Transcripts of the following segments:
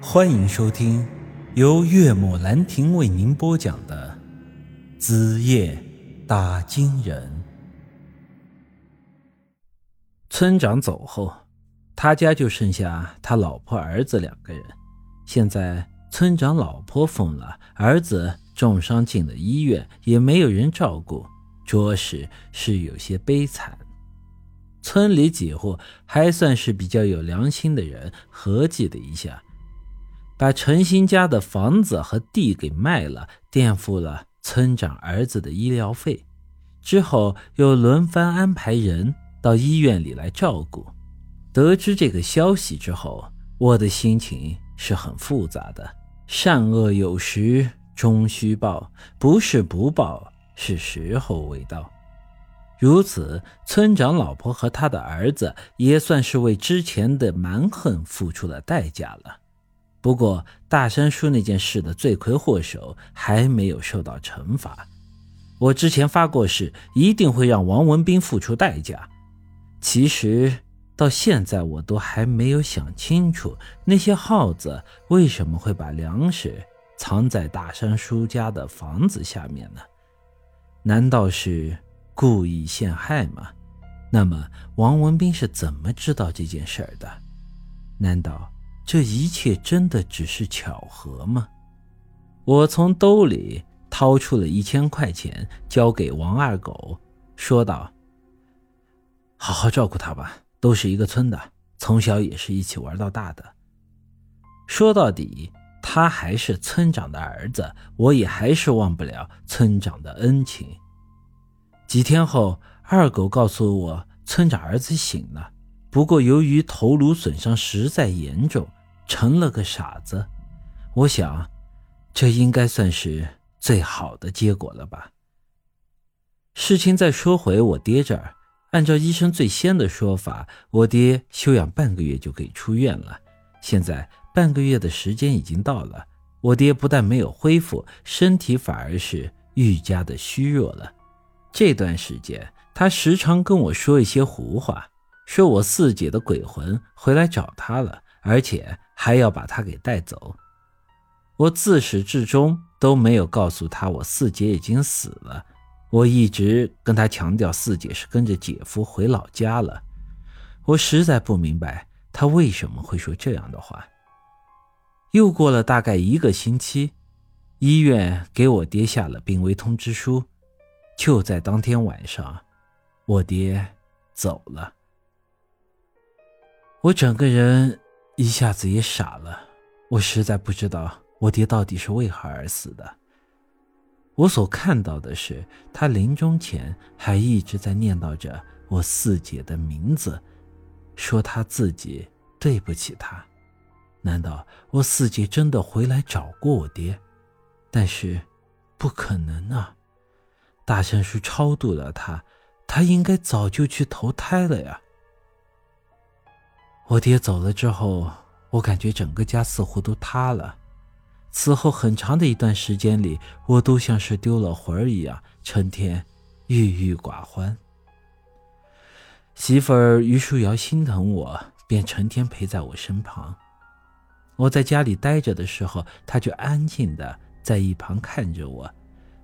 欢迎收听由岳母兰亭为您播讲的《子夜打金人》。村长走后，他家就剩下他老婆儿子两个人。现在村长老婆疯了，儿子重伤进了医院，也没有人照顾，着实是有些悲惨。村里几户还算是比较有良心的人，合计了一下。把陈新家的房子和地给卖了，垫付了村长儿子的医疗费，之后又轮番安排人到医院里来照顾。得知这个消息之后，我的心情是很复杂的。善恶有时终须报，不是不报，是时候未到。如此，村长老婆和他的儿子也算是为之前的蛮横付出了代价了。不过，大山叔那件事的罪魁祸首还没有受到惩罚。我之前发过誓，一定会让王文斌付出代价。其实到现在，我都还没有想清楚，那些耗子为什么会把粮食藏在大山叔家的房子下面呢？难道是故意陷害吗？那么，王文斌是怎么知道这件事儿的？难道？这一切真的只是巧合吗？我从兜里掏出了一千块钱，交给王二狗，说道：“好好照顾他吧，都是一个村的，从小也是一起玩到大的。说到底，他还是村长的儿子，我也还是忘不了村长的恩情。”几天后，二狗告诉我，村长儿子醒了，不过由于头颅损伤实在严重。成了个傻子，我想，这应该算是最好的结果了吧。事情再说回我爹这儿，按照医生最先的说法，我爹休养半个月就可以出院了。现在半个月的时间已经到了，我爹不但没有恢复，身体反而是愈加的虚弱了。这段时间，他时常跟我说一些胡话，说我四姐的鬼魂回来找他了，而且。还要把他给带走，我自始至终都没有告诉他我四姐已经死了。我一直跟他强调四姐是跟着姐夫回老家了。我实在不明白他为什么会说这样的话。又过了大概一个星期，医院给我爹下了病危通知书。就在当天晚上，我爹走了。我整个人。一下子也傻了，我实在不知道我爹到底是为何而死的。我所看到的是，他临终前还一直在念叨着我四姐的名字，说他自己对不起她。难道我四姐真的回来找过我爹？但是，不可能啊！大圣叔超度了他，他应该早就去投胎了呀。我爹走了之后，我感觉整个家似乎都塌了。此后很长的一段时间里，我都像是丢了魂儿一样，成天郁郁寡欢。媳妇儿于淑瑶心疼我，便成天陪在我身旁。我在家里待着的时候，她就安静的在一旁看着我；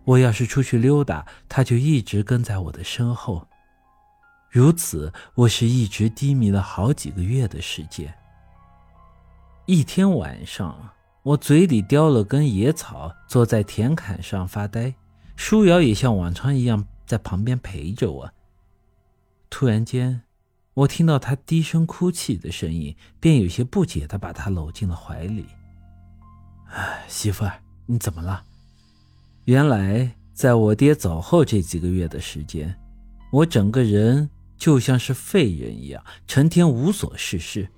我要是出去溜达，她就一直跟在我的身后。如此，我是一直低迷了好几个月的时间。一天晚上，我嘴里叼了根野草，坐在田坎上发呆。舒瑶也像往常一样在旁边陪着我。突然间，我听到她低声哭泣的声音，便有些不解的把她搂进了怀里。“哎媳妇儿，你怎么了？”原来，在我爹走后这几个月的时间，我整个人……就像是废人一样，成天无所事事，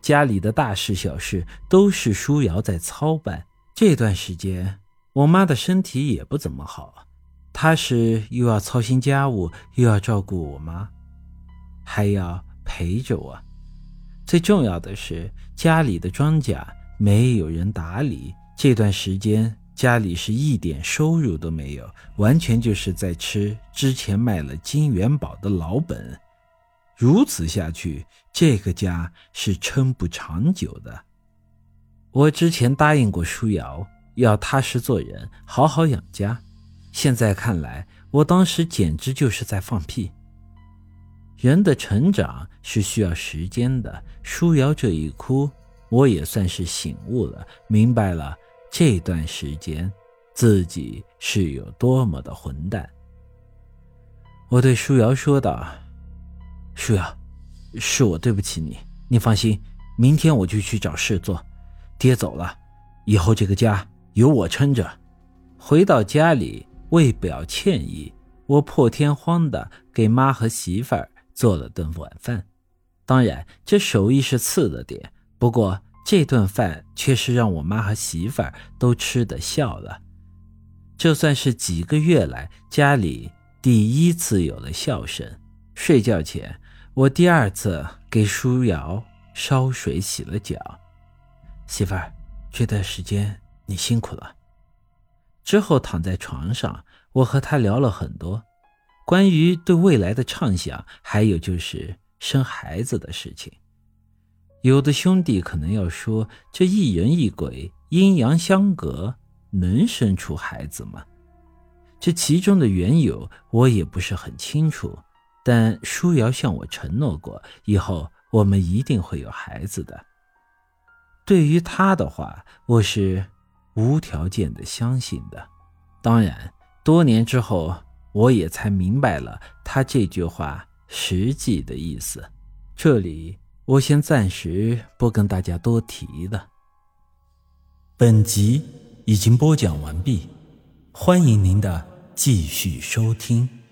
家里的大事小事都是舒瑶在操办。这段时间，我妈的身体也不怎么好，她是又要操心家务，又要照顾我妈，还要陪着我。最重要的是，家里的庄稼没有人打理，这段时间。家里是一点收入都没有，完全就是在吃之前卖了金元宝的老本。如此下去，这个家是撑不长久的。我之前答应过舒瑶，要踏实做人，好好养家。现在看来，我当时简直就是在放屁。人的成长是需要时间的。舒瑶这一哭，我也算是醒悟了，明白了这段时间自己是有多么的混蛋。我对舒瑶说道：“舒瑶，是我对不起你。你放心，明天我就去找事做。爹走了，以后这个家由我撑着。”回到家里，为表歉意，我破天荒的给妈和媳妇儿做了顿晚饭。当然，这手艺是次的点，不过这顿饭却是让我妈和媳妇儿都吃得笑了。这算是几个月来家里。第一次有了笑声。睡觉前，我第二次给舒瑶烧水洗了脚。媳妇儿，这段时间你辛苦了。之后躺在床上，我和她聊了很多，关于对未来的畅想，还有就是生孩子的事情。有的兄弟可能要说，这一人一鬼，阴阳相隔，能生出孩子吗？这其中的缘由我也不是很清楚，但舒瑶向我承诺过，以后我们一定会有孩子的。对于他的话，我是无条件的相信的。当然，多年之后，我也才明白了他这句话实际的意思。这里我先暂时不跟大家多提了。本集已经播讲完毕。欢迎您的继续收听。